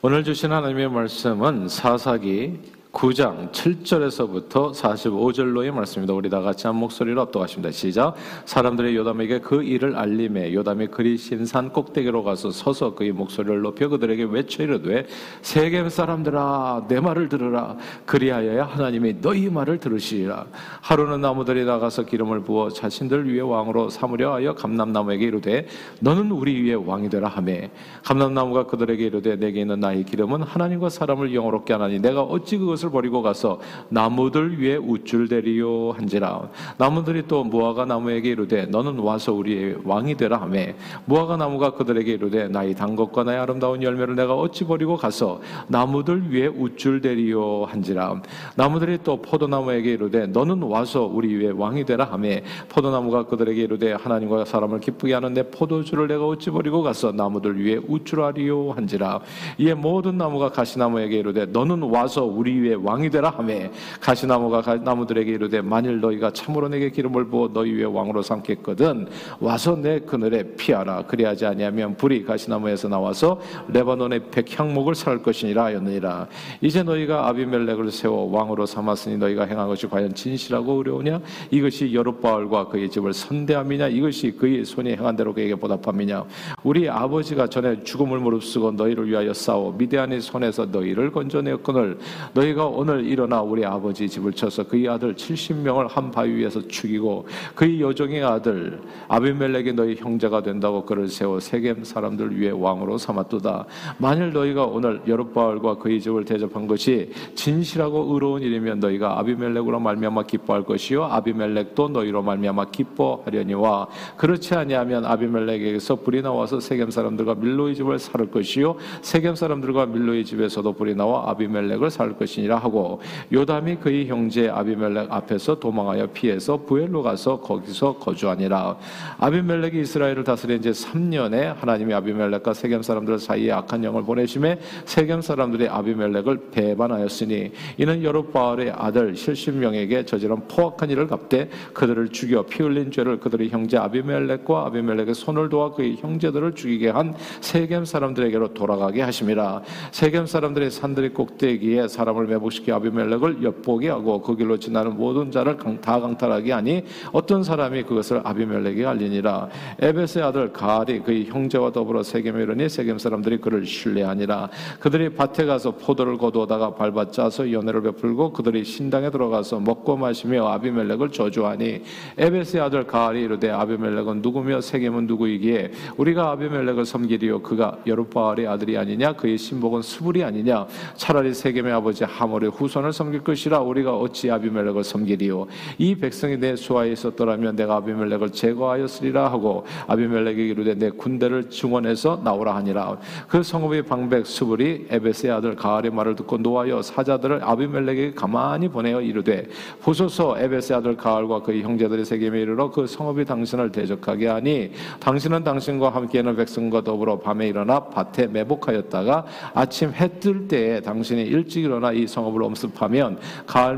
오늘 주신 하나님의 말씀은 사사기 9장 7절에서부터 45절로의 말씀입니다. 우리 다 같이 한 목소리로 압도하십니다. 시작. 사람들이 요담에게 그 일을 알림해 요담이 그리 신산 꼭대기로 가서 서서 그의 목소리를 높여 그들에게 외쳐 이르되 세겜 사람들아 내 말을 들으라 그리하여야 하나님이 너희 말을 들으시리라. 하루는 나무들이 나가서 기름을 부어 자신들 위에 왕으로 삼으려 하여 감람나무에게 이르되 너는 우리 위에 왕이 되라 하매 감람나무가 그들에게 이르되 내게 있는 나의 기름은 하나님과 사람을 영화롭게 하나니 내가 어찌 그것 을 것을 버리고 가서 나무들 위에 우쭐대리요 한지라 나무들이 또 무화과 나무에게 이르되 너는 와서 우리의 왕이 되라 하매. 무화과 나무가 그들에게 이르되 나의 단 것과 나의 아름다운 열매를 내가 어찌 버리고 가서 나무들 위에 우쭐대리요 한지라 나무들이 또 포도나무에게 이르되 너는 와서 우리 위에 왕이 되라 하매. 포도나무가 그들에게 이르되 하나님과 사람을 기쁘게 하는 내 포도주를 내가 어찌 버리고 가서 나무들 위에 우쭐하리요 한지라 이에 모든 나무가 가시나무에게 이르되 너는 와서 우리 위에 왕이 되라 하매. 가시나무가 나무들에게 이르되 만일 너희가 참으로 내게 기름을 부어 너희 위에 왕으로 삼겠거든 와서 내 그늘에 피하라. 그리하지 아니하면 불이 가시나무에서 나와서 레바논의 백향목을 살 것이니라 하였느니라. 이제 너희가 아비멜렉을 세워 왕으로 삼았으니 너희가 행한 것이 과연 진실하고 어려우냐? 이것이 여룻바알과 그의 집을 선대함이냐? 이것이 그의 손이 행한 대로 그에게 보답함이냐? 우리 아버지가 전에 죽음을 무릅쓰고 너희를 위하여 싸워 미대한의 손에서 너희를 건져내었거늘 너희가 오늘 일어나 우리 아버지 집을 쳐서 그의 아들 70명을 한 바위 위에서 죽이고 그의 여종의 아들 아비멜렉이 너희 형제가 된다고 그를 세워 세겜 사람들 위에 왕으로 삼았도다. 만일 너희가 오늘 여룻바알과 그의 집을 대접한 것이 진실하고 의로운 일이면 너희가 아비멜렉으로 말미암아 기뻐할 것이요 아비멜렉도 너희로 말미암아 기뻐하려니와 그렇지 아니하면 아비멜렉에게서 불이 나와서 세겜 사람들과 밀로의 집을 살 것이요 세겜 사람들과 밀로의 집에서도 불이 나와 아비멜렉을 살 것이니 라 하고 요담이 그의 형제 아비멜렉 앞에서 도망하여 피해서 부엘로 가서 거기서 거주하니라. 아비멜렉이 이스라엘을 다스린 지 3년에 하나님이 아비멜렉과 세겜 사람들 사이에 악한 영을 보내심에 세겜 사람들이 아비멜렉을 배반하였으니 이는 여룻바알의 아들 실십명에게 저지른 포악한 일을 갚되 그들을 죽여 피 흘린 죄를 그들의 형제 아비멜렉과 아비멜렉의 손을 도와 그의 형제들을 죽이게 한 세겜 사람들에게로 돌아가게 하심이라. 세겜 사람들의 산들의 꼭대기에 사람을 매복 회복시켜 아비멜렉을 엿보게 하고 그 길로 지나는 모든 자를 다 강탈하게 하니 어떤 사람이 그것을 아비멜렉에 알리니라. 에베스의 아들 가알이 그의 형제와 더불어 세겜에 이르니 세겜 사람들이 그를 신뢰하니라. 그들이 밭에 가서 포도를 거두다가 밟아 짜서 연회를 베풀고 그들이 신당에 들어가서 먹고 마시며 아비멜렉을 저주하니 에베스의 아들 가알이 이르되 아비멜렉은 누구며 세겜은 누구이기에 우리가 아비멜렉을 섬기리요 그가 여룻바알의 아들이 아니냐 그의 신복은 수불이 아니냐 차라리 세겜의 아버지 하모 아모의 후손을 섬길 것이라 우리가 어찌 아비멜렉을 섬기리요? 이 백성이 내 수하에 있었더라면 내가 아비멜렉을 제거하였으리라 하고 아비멜렉에게 이르되 내 군대를 증원해서 나오라 하니라. 그 성읍의 방백 수불이 에베스의 아들 가알의 말을 듣고 노하여 사자들을 아비멜렉에게 가만히 보내어 이르되 보소서 에베스의 아들 가알과 그의 형제들의 세겜에 이르러 그 성읍이 당신을 대적하게 하니 당신은 당신과 함께하는 백성과 더불어 밤에 일어나 밭에 매복하였다가 아침 해 뜰 때에 당신이 일찍 일어나 이 성읍을 엄습하면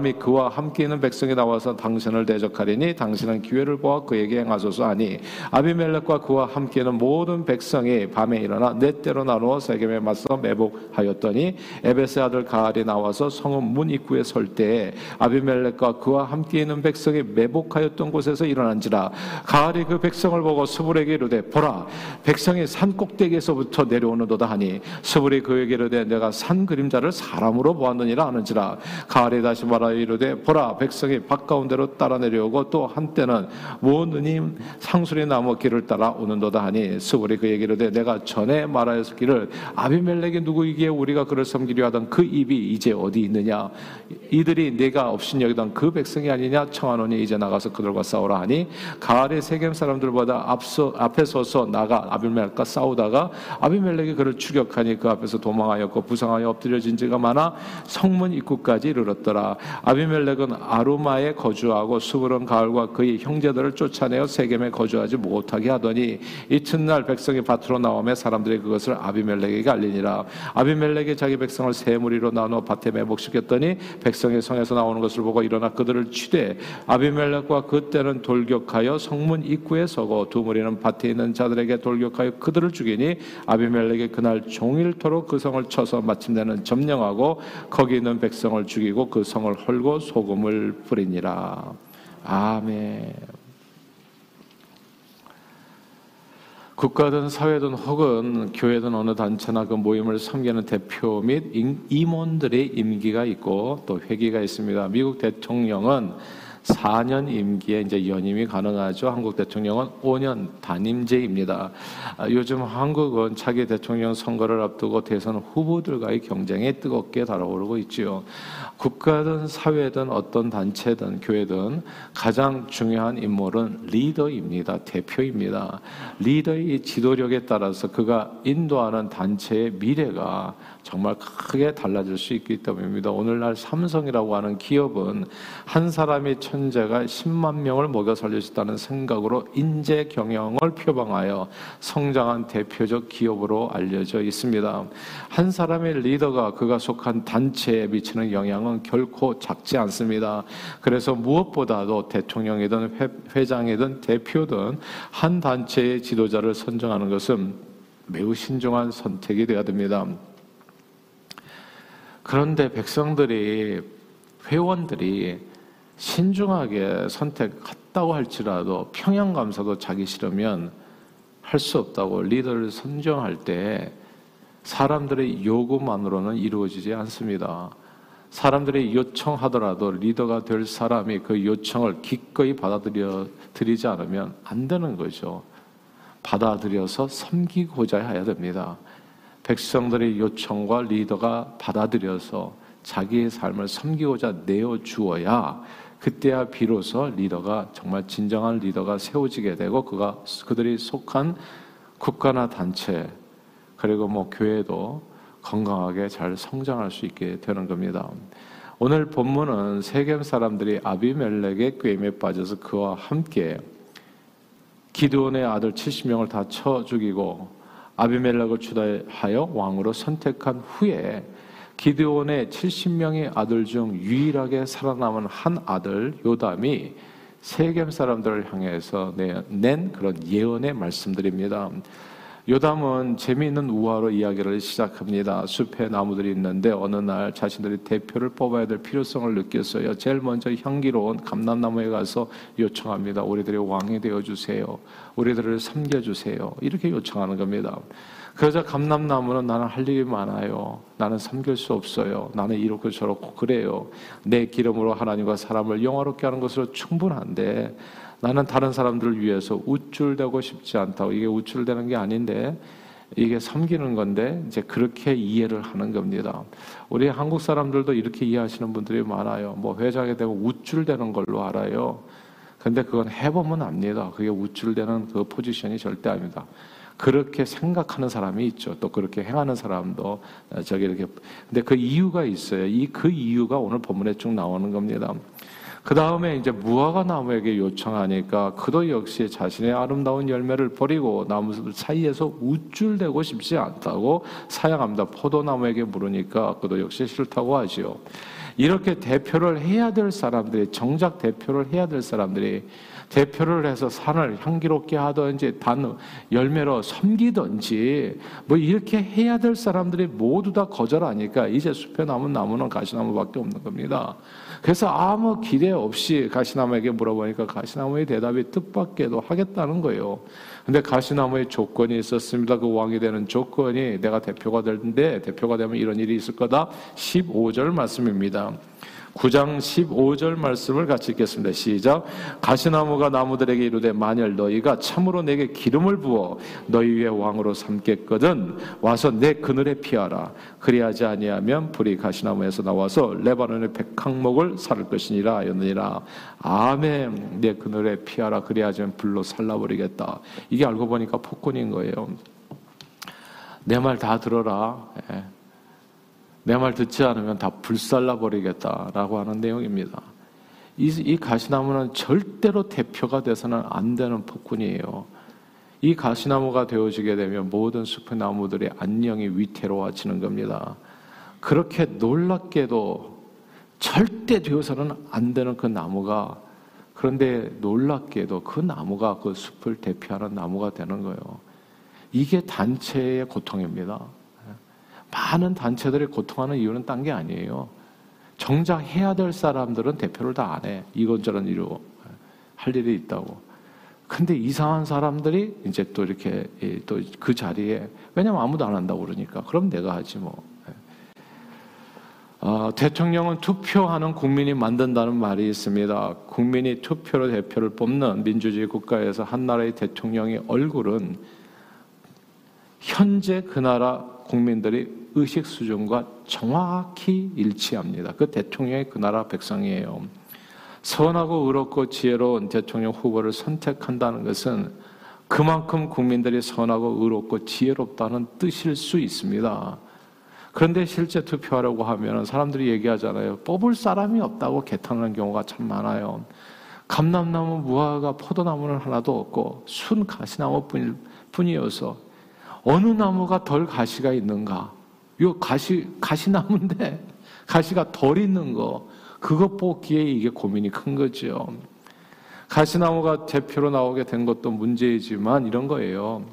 및 그와 함께 있는 백성이 나와서 당신을 대적하리니 당신은 기회를 보아 그에게 행하소서 하니 아비멜렉과 그와 함께 있는 모든 백성이 밤에 일어나 네 때로 나누어 세겜에 맞서 매복하였더니 에베스 아들 가알이 나와서 성읍 문 입구에 설 때에 아비멜렉과 그와 함께 있는 백성이 매복하였던 곳에서 일어난지라 가알이 그 백성을 보고 스불에게 이르되 보라 백성이 산 꼭대기에서부터 내려오는도다 하니 스불이 그에게 이르되 내가 산 그림자를 사람으로 보았느니라 하는 하는지라 가을에 다시 말하여 이르되 보라 백성이 바가운데로 따라 내려오고 또 한때는 모느님 상술의 나무 길을 따라 오는도다 하니 스불이 그에게 이르되 내가 전에 말하였기를 아비멜렉이 누구이기에 우리가 그를 섬기려 하던 그 입이 이제 어디 있느냐? 이들이 내가 없인 여기던 그 백성이 아니냐? 청하노니 이제 나가서 그들과 싸우라 하니 가을의 세겜 사람들보다 앞서 앞에 서서 나가 아비멜렉과 싸우다가 아비멜렉이 그를 추격하니 그 앞에서 도망하였고 부상하여 엎드려진 지가 많아 성 성문 입구까지 이르렀더라. 아비멜렉은 아루마에 거주하고 수브론 가을과 그의 형제들을 쫓아내어 세겜에 거주하지 못하게 하더니 이튿날 백성이 밭으로 나오매 사람들이 그것을 아비멜렉에게 알리니라. 아비멜렉이 자기 백성을 세 무리로 나누어 밭에 매복시켰더니 백성의 성에서 나오는 것을 보고 일어나 그들을 취대 아비멜렉과 그때는 돌격하여 성문 입구에 서고 두 무리는 밭에 있는 자들에게 돌격하여 그들을 죽이니 아비멜렉이 그날 종일토록 그 성을 쳐서 마침내는 점령하고 거기 있는 백성을 죽이고 그 성을 헐고 소금을 뿌리니라. 아멘. 국가든 사회든 혹은 교회든 어느 단체나 그 모임을 섬기는 대표 및 임원들의 임기가 있고 또 회기가 있습니다. 미국 대통령은 4년 임기에 이제 연임이 가능하죠. 한국 대통령은 5년 단임제입니다. 아, 요즘 한국은 차기 대통령 선거를 앞두고 대선 후보들과의 경쟁이 뜨겁게 달아오르고 있지요. 국가든 사회든 어떤 단체든 교회든 가장 중요한 인물은 리더입니다. 대표입니다. 리더의 지도력에 따라서 그가 인도하는 단체의 미래가 정말 크게 달라질 수 있기 때문입니다. 오늘날 삼성이라고 하는 기업은 한 사람의 천재가 10만 명을 먹여 있다는 생각으로 인재 경영을 표방하여 성장한 대표적 기업으로 알려져 있습니다. 한 사람의 리더가 그가 속한 단체에 미치는 영향은 결코 작지 않습니다. 그래서 무엇보다도 대통령이든 회, 장이든 대표든 한 단체의 지도자를 선정하는 것은 매우 신중한 선택이 되어야 됩니다. 그런데 백성들이 회원들이 신중하게 선택했다고 할지라도 평양 감사도 자기 싫으면 할 수 없다고 리더를 선정할 때 사람들의 요구만으로는 이루어지지 않습니다. 사람들이 요청하더라도 리더가 될 사람이 그 요청을 기꺼이 받아들여 드리지 않으면 안 되는 거죠. 받아들여서 섬기고자 해야 됩니다. 백성들의 요청과 리더가 받아들여서 자기의 삶을 섬기고자 내어 주어야 그때야 비로소 리더가 정말 진정한 리더가 세워지게 되고 그가 그들이 속한 국가나 단체 그리고 뭐 교회도 건강하게 잘 성장할 수 있게 되는 겁니다. 오늘 본문은 세겜 사람들이 아비멜렉의 꾀임에 빠져서 그와 함께 기드온의 아들 70명을 다 쳐 죽이고 아비멜렉을 추대하여 왕으로 선택한 후에 기드온의 70명의 아들 중 유일하게 살아남은 한 아들 요담이 세겜 사람들을 향해서 낸 그런 예언의 말씀들입니다. 요담은 재미있는 우화로 이야기를 시작합니다. 숲에 나무들이 있는데 어느 날 자신들이 대표를 뽑아야 될 필요성을 느꼈어요. 제일 먼저 향기로운 감람나무에 가서 요청합니다. 우리들의 왕이 되어 주세요. 우리들을 섬겨 주세요. 이렇게 요청하는 겁니다. 그러자 감람나무는 나는 할 일이 많아요. 나는 섬길 수 없어요. 나는 이렇고 저렇고 그래요. 내 기름으로 하나님과 사람을 영화롭게 하는 것으로 충분한데 나는 다른 사람들을 위해서 우쭐대고 싶지 않다고 이게 우쭐대는 게 아닌데 이게 섬기는 건데 이제 그렇게 이해를 하는 겁니다. 우리 한국 사람들도 이렇게 이해하시는 분들이 많아요. 뭐 회장이 되면 우쭐대는 걸로 알아요. 근데 그건 해보면 압니다. 그게 우쭐대는 그 포지션이 절대 아닙니다. 그렇게 생각하는 사람이 있죠. 또 그렇게 행하는 사람도 저기 이렇게. 근데 그 이유가 있어요. 이 그 이유가 오늘 본문에 쭉 나오는 겁니다. 그 다음에 이제 무화과 나무에게 요청하니까 그도 역시 자신의 아름다운 열매를 버리고 나무 사이에서 우쭐대고 싶지 않다고 사양합니다. 포도나무에게 물으니까 그도 역시 싫다고 하지요. 이렇게 대표를 해야 될 사람들이 정작 대표를 해야 될 사람들이 대표를 해서 산을 향기롭게 하든지 단 열매로 섬기든지 뭐 이렇게 해야 될 사람들이 모두 다 거절하니까 이제 숲에 남은 나무는 가시나무밖에 없는 겁니다. 그래서 아무 기대 없이 가시나무에게 물어보니까 가시나무의 대답이 뜻밖에도 하겠다는 거예요. 근데 가시나무의 조건이 있었습니다. 그 왕이 되는 조건이 내가 대표가 되는데 대표가 되면 이런 일이 있을 거다. 15절 말씀입니다. 9장 15절 말씀을 같이 읽겠습니다. 시작. 가시나무가 나무들에게 이르되 만일 너희가 참으로 내게 기름을 부어 너희 위에 왕으로 삼겠거든 와서 내 그늘에 피하라. 그리하지 아니하면 불이 가시나무에서 나와서 레바논의 백항목을 살을 것이니라 하였느니라. 아멘. 내 그늘에 피하라. 그리하지면 불로 살라버리겠다. 이게 알고 보니까 폭군인 거예요. 내 말 다 들어라. 예. 내 말 듣지 않으면 다 불살라 버리겠다라고 하는 내용입니다. 이, 이 가시나무는 절대로 대표가 돼서는 안 되는 폭군이에요. 이 가시나무가 되어지게 되면 모든 숲의 나무들이 안녕이 위태로워지는 겁니다. 그렇게 놀랍게도 절대 되어서는 안 되는 그 나무가 그런데 놀랍게도 그 나무가 그 숲을 대표하는 나무가 되는 거예요. 이게 단체의 고통입니다. 많은 단체들이 고통하는 이유는 딴 게 아니에요. 정작 해야 될 사람들은 대표를 다 안 해. 이건저런 일로 할 일이 있다고. 근데 이상한 사람들이 이제 또 이렇게 또 그 자리에 왜냐면 아무도 안 한다고 그러니까 그럼 내가 하지 뭐. 어, 대통령은 투표하는 국민이 만든다는 말이 있습니다. 국민이 투표로 대표를 뽑는 민주주의 국가에서 한 나라의 대통령의 얼굴은 현재 그 나라 국민들이 의식 수준과 정확히 일치합니다. 그 대통령이 그 나라 백성이에요. 선하고 의롭고 지혜로운 대통령 후보를 선택한다는 것은 그만큼 국민들이 선하고 의롭고 지혜롭다는 뜻일 수 있습니다. 그런데 실제 투표하려고 하면 사람들이 얘기하잖아요. 뽑을 사람이 없다고 개탄하는 경우가 참 많아요. 감남나무, 무화과, 포도나무는 하나도 없고 순 가시나무 뿐이어서 어느 나무가 덜 가시가 있는가? 요 가시, 가시나무인데 가시가 덜 있는 거, 그것 뽑기에 이게 고민이 큰 거죠. 가시나무가 대표로 나오게 된 것도 문제이지만 이런 거예요.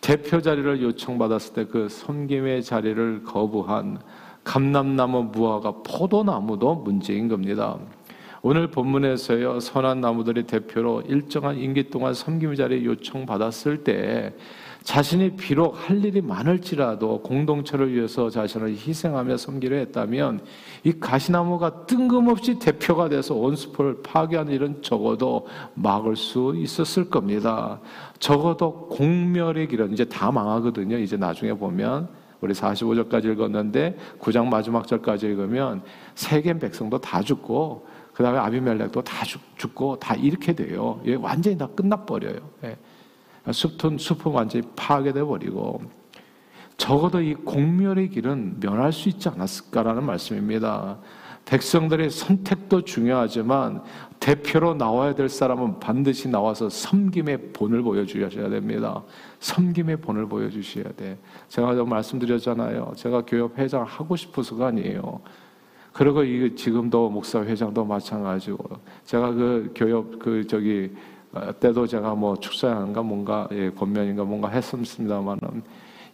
대표 자리를 요청받았을 때 그 섬김의 자리를 거부한 감남나무, 무화과, 포도나무도 문제인 겁니다. 오늘 본문에서요, 선한 나무들이 대표로 일정한 임기 동안 섬김의 자리에 요청받았을 때 자신이 비록 할 일이 많을지라도 공동체를 위해서 자신을 희생하며 섬기려 했다면 이 가시나무가 뜬금없이 대표가 돼서 원수포를 파괴하는 일은 적어도 막을 수 있었을 겁니다. 적어도 공멸의 길은 이제 다 망하거든요. 이제 나중에 보면 우리 45절까지 읽었는데 9장 마지막 절까지 읽으면 세겜 백성도 다 죽고 그 다음에 아비멜렉도 다 죽, 고다 이렇게 돼요. 완전히 다 끝나버려요. 예. 숲은, 숲은 완전히 파괴돼 버리고 적어도 이 공멸의 길은 면할 수 있지 않았을까라는 말씀입니다. 백성들의 선택도 중요하지만 대표로 나와야 될 사람은 반드시 나와서 섬김의 본을 보여주셔야 됩니다. 섬김의 본을 보여주셔야 돼. 제가 좀 말씀드렸잖아요. 제가 교협 회장 하고 싶어서가 아니에요. 그리고 이 지금도 목사 회장도 마찬가지고 제가 그 교협 그 저기 어, 때도 제가 뭐 축사인가 뭔가 예, 권면인가 뭔가 했었습니다만은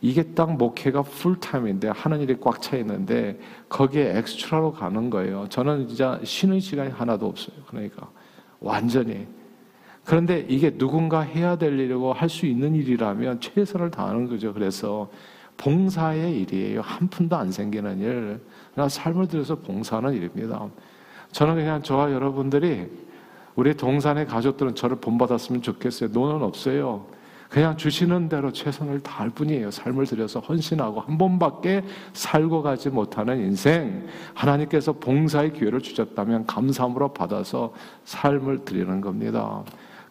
이게 딱 목회가 풀타임인데 하는 일이 꽉 차 있는데 거기에 엑스트라로 가는 거예요. 저는 진짜 쉬는 시간이 하나도 없어요. 그러니까 완전히 그런데 이게 누군가 해야 될 일이고 할 수 있는 일이라면 최선을 다하는 거죠. 그래서 봉사의 일이에요. 한 푼도 안 생기는 일. 그냥 삶을 들여서 봉사하는 일입니다. 저는 그냥 저와 여러분들이 우리 동산의 가족들은 저를 본받았으면 좋겠어요. 노는 없어요. 그냥 주시는 대로 최선을 다할 뿐이에요. 삶을 들여서 헌신하고 한 번밖에 살고 가지 못하는 인생. 하나님께서 봉사의 기회를 주셨다면 감사함으로 받아서 삶을 드리는 겁니다.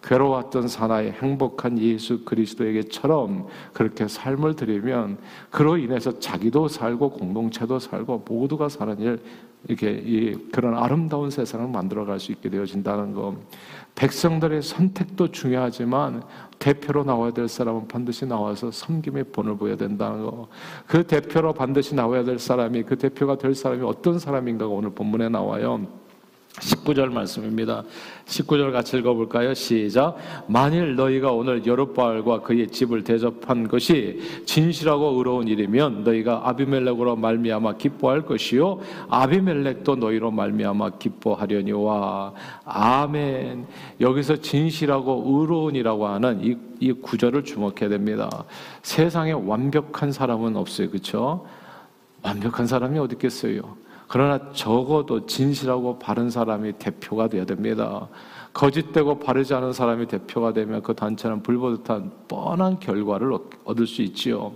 괴로웠던 사나이 행복한 예수 그리스도에게처럼 그렇게 삶을 드리면 그로 인해서 자기도 살고 공동체도 살고 모두가 사는 일 이렇게 이 그런 아름다운 세상을 만들어갈 수 있게 되어진다는 것. 백성들의 선택도 중요하지만 대표로 나와야 될 사람은 반드시 나와서 섬김의 본을 보여야 된다는 거. 그 대표로 반드시 나와야 될 사람이 그 대표가 될 사람이 어떤 사람인가가 오늘 본문에 나와요. 19절 말씀입니다. 19절 같이 읽어볼까요? 시작. 만일 너희가 오늘 여룻바알과 그의 집을 대접한 것이 진실하고 의로운 일이면 너희가 아비멜렉으로 말미암아 기뻐할 것이요 아비멜렉도 너희로 말미암아 기뻐하려니와 아멘. 여기서 진실하고 의로운이라고 하는 이, 이 구절을 주목해야 됩니다. 세상에 완벽한 사람은 없어요, 그렇죠? 완벽한 사람이 어디 있겠어요? 그러나 적어도 진실하고 바른 사람이 대표가 되어야 됩니다. 거짓되고 바르지 않은 사람이 대표가 되면 그 단체는 불보듯한 뻔한 결과를 얻을 수 있지요.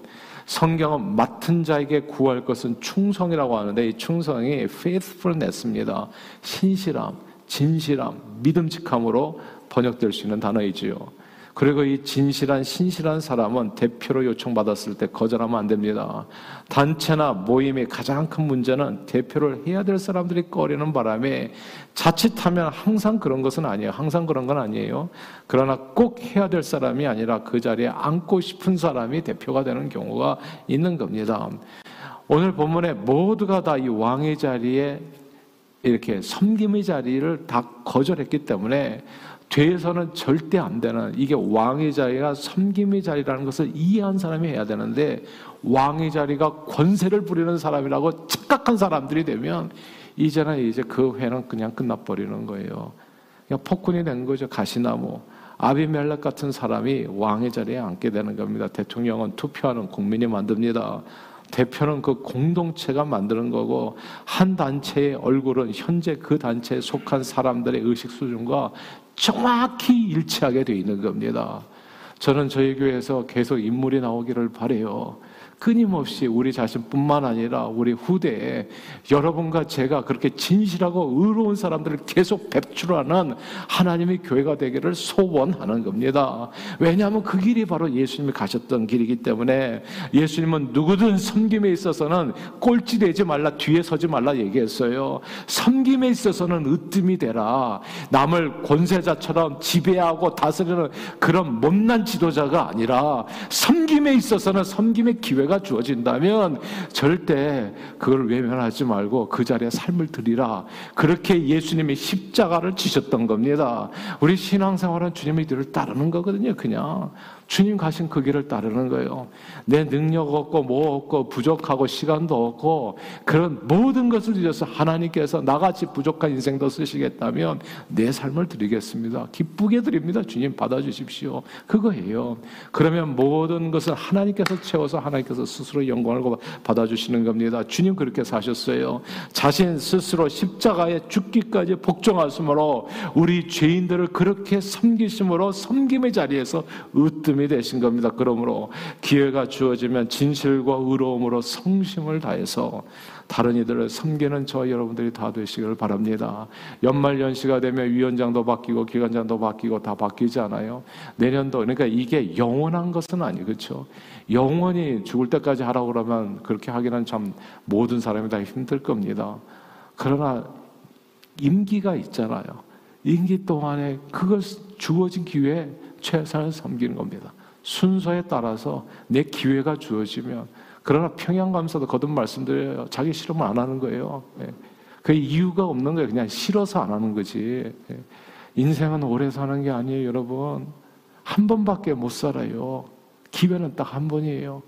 성경은 맡은 자에게 구할 것은 충성이라고 하는데 이 충성이 faithfulness입니다. 신실함, 진실함, 믿음직함으로 번역될 수 있는 단어이지요. 그리고 이 진실한 신실한 사람은 대표로 요청받았을 때 거절하면 안 됩니다. 단체나 모임의 가장 큰 문제는 대표를 해야 될 사람들이 꺼리는 바람에 자칫하면 항상 그런 것은 아니에요. 항상 그런 건 아니에요. 그러나 꼭 해야 될 사람이 아니라 그 자리에 앉고 싶은 사람이 대표가 되는 경우가 있는 겁니다. 오늘 본문에 모두가 다 이 왕의 자리에 이렇게 섬김의 자리를 다 거절했기 때문에 죄에서는 절대 안 되는 이게 왕의 자리가 섬김의 자리라는 것을 이해한 사람이 해야 되는데 왕의 자리가 권세를 부리는 사람이라고 착각한 사람들이 되면 이제는 이제 그 회는 그냥 끝나버리는 거예요. 그냥 폭군이 된 거죠. 가시나무. 아비멜렉 같은 사람이 왕의 자리에 앉게 되는 겁니다. 대통령은 투표하는 국민이 만듭니다. 대표는 그 공동체가 만드는 거고 한 단체의 얼굴은 현재 그 단체에 속한 사람들의 의식 수준과 정확히 일치하게 되어 있는 겁니다. 저는 저희 교회에서 계속 인물이 나오기를 바래요. 끊임없이 우리 자신뿐만 아니라 우리 후대에 여러분과 제가 그렇게 진실하고 의로운 사람들을 계속 배출하는 하나님의 교회가 되기를 소원하는 겁니다. 왜냐하면 그 길이 바로 예수님이 가셨던 길이기 때문에 예수님은 누구든 섬김에 있어서는 꼴찌 되지 말라 뒤에 서지 말라 얘기했어요. 섬김에 있어서는 으뜸이 되라. 남을 권세자처럼 지배하고 다스리는 그런 못난 지도자가 아니라 섬김에 있어서는 섬김의 기회가 기회가 주어진다면 절대 그걸 외면하지 말고 그 자리에 삶을 드리라. 그렇게 예수님이 십자가를 지셨던 겁니다. 우리 신앙생활은 주님의 뒤를 따르는 거거든요, 그냥. 주님 가신 그 길을 따르는 거예요. 내 능력 없고 뭐 없고 부족하고 시간도 없고 그런 모든 것을 잊어서 하나님께서 나같이 부족한 인생도 쓰시겠다면 내 삶을 드리겠습니다. 기쁘게 드립니다. 주님 받아주십시오. 그거예요. 그러면 모든 것을 하나님께서 채워서 하나님께서 스스로 영광을 받아주시는 겁니다. 주님 그렇게 사셨어요. 자신 스스로 십자가에 죽기까지 복종하심으로 우리 죄인들을 그렇게 섬기심으로 섬김의 자리에서 으뜸이 말씀이 되신 겁니다. 그러므로 기회가 주어지면 진실과 의로움으로 성심을 다해서 다른 이들을 섬기는 저 여러분들이 다 되시기를 바랍니다. 연말 연시가 되면 위원장도 바뀌고 기관장도 바뀌고 다 바뀌지 않아요. 내년도 그러니까 이게 영원한 것은 아니 그렇죠. 영원히 죽을 때까지 하라고 그러면 그렇게 하기는 참 모든 사람이 다 힘들 겁니다. 그러나 임기가 있잖아요. 임기 동안에 그걸 주어진 기회에 최선을 섬기는 겁니다. 순서에 따라서 내 기회가 주어지면 그러나 평양감사도 거듭 말씀드려요. 자기 실험을 안 하는 거예요. 예. 그 이유가 없는 거예요. 그냥 싫어서 안 하는 거지. 예. 인생은 오래 사는 게 아니에요, 여러분. 한 번밖에 못 살아요. 기회는 딱 한 번이에요.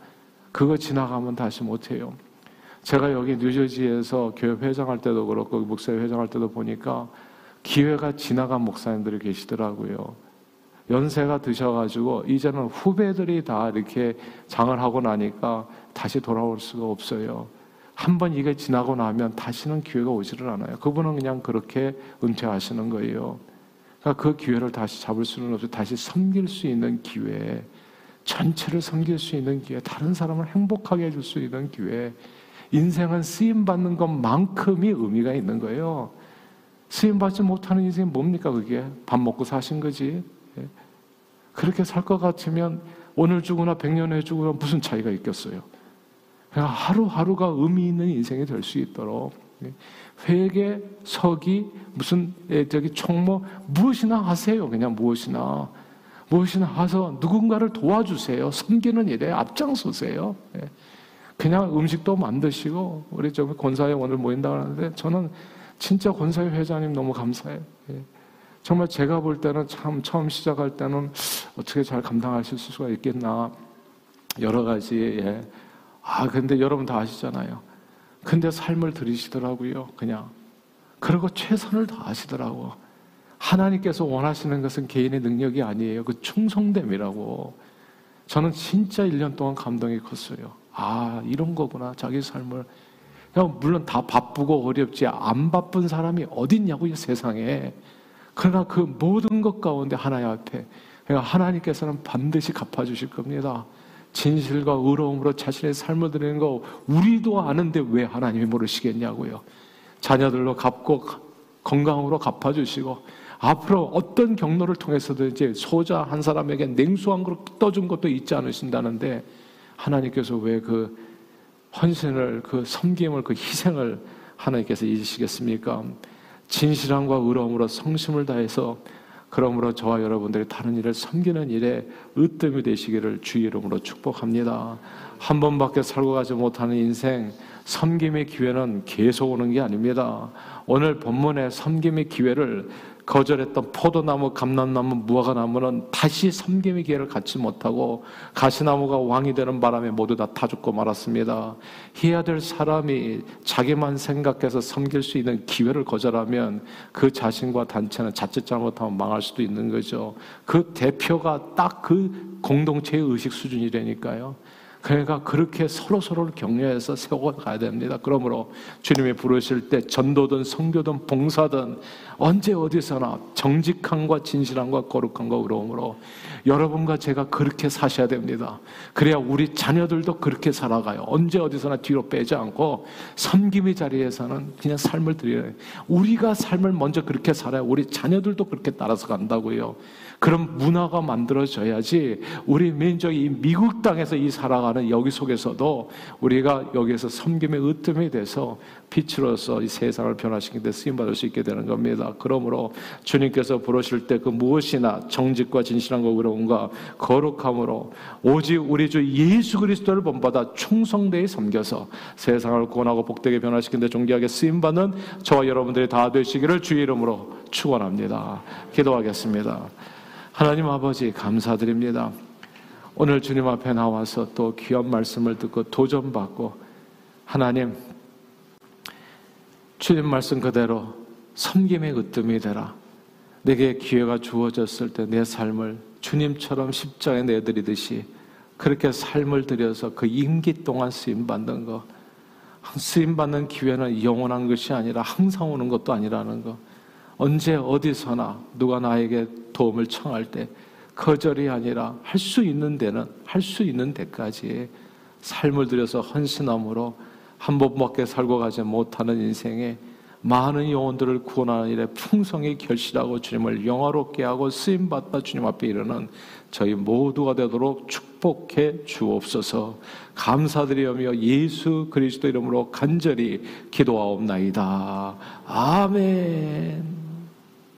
그거 지나가면 다시 못 해요. 제가 여기 뉴저지에서 교회 회장할 때도 그렇고 목사회 회장할 때도 보니까 기회가 지나간 목사님들이 계시더라고요. 연세가 드셔가지고 이제는 후배들이 다 이렇게 장을 하고 나니까 다시 돌아올 수가 없어요. 한 번 이게 지나고 나면 다시는 기회가 오지를 않아요. 그분은 그냥 그렇게 은퇴하시는 거예요. 그러니까 그 기회를 다시 잡을 수는 없어요. 다시 섬길 수 있는 기회, 전체를 섬길 수 있는 기회, 다른 사람을 행복하게 해줄 수 있는 기회. 인생은 쓰임 받는 것만큼이 의미가 있는 거예요. 쓰임 받지 못하는 인생이 뭡니까 그게? 밥 먹고 사신 거지. 그렇게 살 것 같으면 오늘 죽으나 백년 후에 죽으나 무슨 차이가 있겠어요? 그냥 하루하루가 의미 있는 인생이 될 수 있도록 예, 회계, 서기, 무슨 예, 저기 총무 무엇이나 하세요. 그냥 무엇이나 무엇이나 하서 누군가를 도와주세요. 섬기는 일에 앞장서세요. 예. 그냥 음식도 만드시고 우리 저 권사회 오늘 모인다 하는데 저는 진짜 권사회 회장님 너무 감사해요. 정말 제가 볼 때는 참 처음 시작할 때는 어떻게 잘 감당하실 수가 있겠나 여러 가지 예. 아 근데 여러분 다 아시잖아요. 근데 삶을 들이시더라고요. 그냥 그리고 최선을 다하시더라고. 하나님께서 원하시는 것은 개인의 능력이 아니에요. 그 충성됨이라고. 저는 진짜 1년 동안 감동이 컸어요. 아, 이런 거구나. 자기 삶을. 물론 다 바쁘고 어렵지. 안 바쁜 사람이 어딨냐고, 이 세상에. 그러나 그 모든 것 가운데 하나님 앞에 그러니까 하나님께서는 반드시 갚아주실 겁니다. 진실과 의로움으로 자신의 삶을 드리는 거 우리도 아는데 왜 하나님이 모르시겠냐고요. 자녀들로 갚고 건강으로 갚아주시고 앞으로 어떤 경로를 통해서든지 소자 한 사람에게 냉수 한 그릇 떠준 것도 잊지 않으신다는데 하나님께서 왜 그 헌신을 그 섬김을 그 희생을 하나님께서 잊으시겠습니까? 진실함과 의로움으로 성심을 다해서 그러므로 저와 여러분들이 다른 일을 섬기는 일에 으뜸이 되시기를 주 이름으로 축복합니다. 한 번밖에 살고 가지 못하는 인생 섬김의 기회는 계속 오는 게 아닙니다. 오늘 본문의 섬김의 기회를 거절했던 포도나무, 감람나무, 무화과나무는 다시 섬김의 기회를 갖지 못하고 가시나무가 왕이 되는 바람에 모두 다 타 죽고 말았습니다. 해야 될 사람이 자기만 생각해서 섬길 수 있는 기회를 거절하면 그 자신과 단체는 자칫 잘못하면 망할 수도 있는 거죠. 그 대표가 딱 그 공동체의 의식 수준이라니까요. 그러니까 그렇게 서로 서로를 격려해서 세워가야 됩니다. 그러므로 주님이 부르실 때 전도든 성교든 봉사든 언제 어디서나 정직함과 진실함과 거룩함과 의로움으로 여러분과 제가 그렇게 사셔야 됩니다. 그래야 우리 자녀들도 그렇게 살아가요. 언제 어디서나 뒤로 빼지 않고 섬김의 자리에서는 그냥 삶을 드려요. 우리가 삶을 먼저 그렇게 살아야 우리 자녀들도 그렇게 따라서 간다고요. 그런 문화가 만들어져야지 우리 민족이 미국 땅에서 이 살아가는 여기 속에서도 우리가 여기에서 섬김의 으뜸이 돼서 빛으로서 이 세상을 변화시키는 데 쓰임 받을 수 있게 되는 겁니다. 그러므로 주님께서 부르실 때 그 무엇이나 정직과 진실함과 의로움과 거룩함으로 오직 우리 주 예수 그리스도를 본받아 충성되이 섬겨서 세상을 구원하고 복되게 변화시키는 데 존귀하게 쓰임 받는 저와 여러분들이 다 되시기를 주 이름으로 축원합니다. 기도하겠습니다. 하나님 아버지 감사드립니다. 오늘 주님 앞에 나와서 또 귀한 말씀을 듣고 도전받고 하나님 주님 말씀 그대로 섬김의 으뜸이 되라. 내게 기회가 주어졌을 때 내 삶을 주님처럼 십자에 내드리듯이 그렇게 삶을 들여서 그 임기 동안 쓰임 받는 거 쓰임 받는 기회는 영원한 것이 아니라 항상 오는 것도 아니라는 거. 언제 어디서나 누가 나에게 도움을 청할 때 거절이 아니라 할 수 있는 데는 할 수 있는 데까지 삶을 들여서 헌신함으로 한 번밖에 살고 가지 못하는 인생에 많은 영혼들을 구원하는 일에 풍성히 결실하고 주님을 영화롭게 하고 쓰임 받다 주님 앞에 이르는 저희 모두가 되도록 축복해 주옵소서. 감사드리며 예수 그리스도 이름으로 간절히 기도하옵나이다. 아멘.